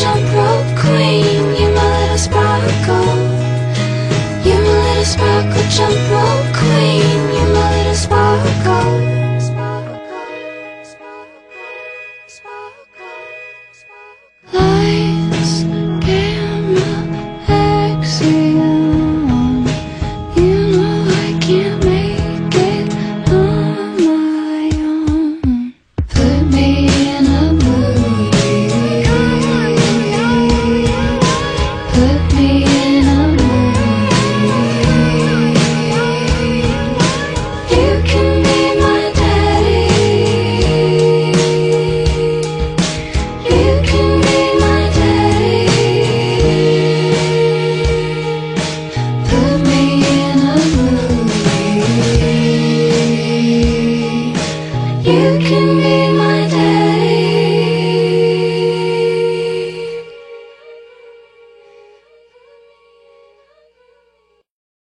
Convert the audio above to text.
ocean broke queen You're my little sparkle. You're my little sparkle. Jump rope queen You're my little sparkle. You can be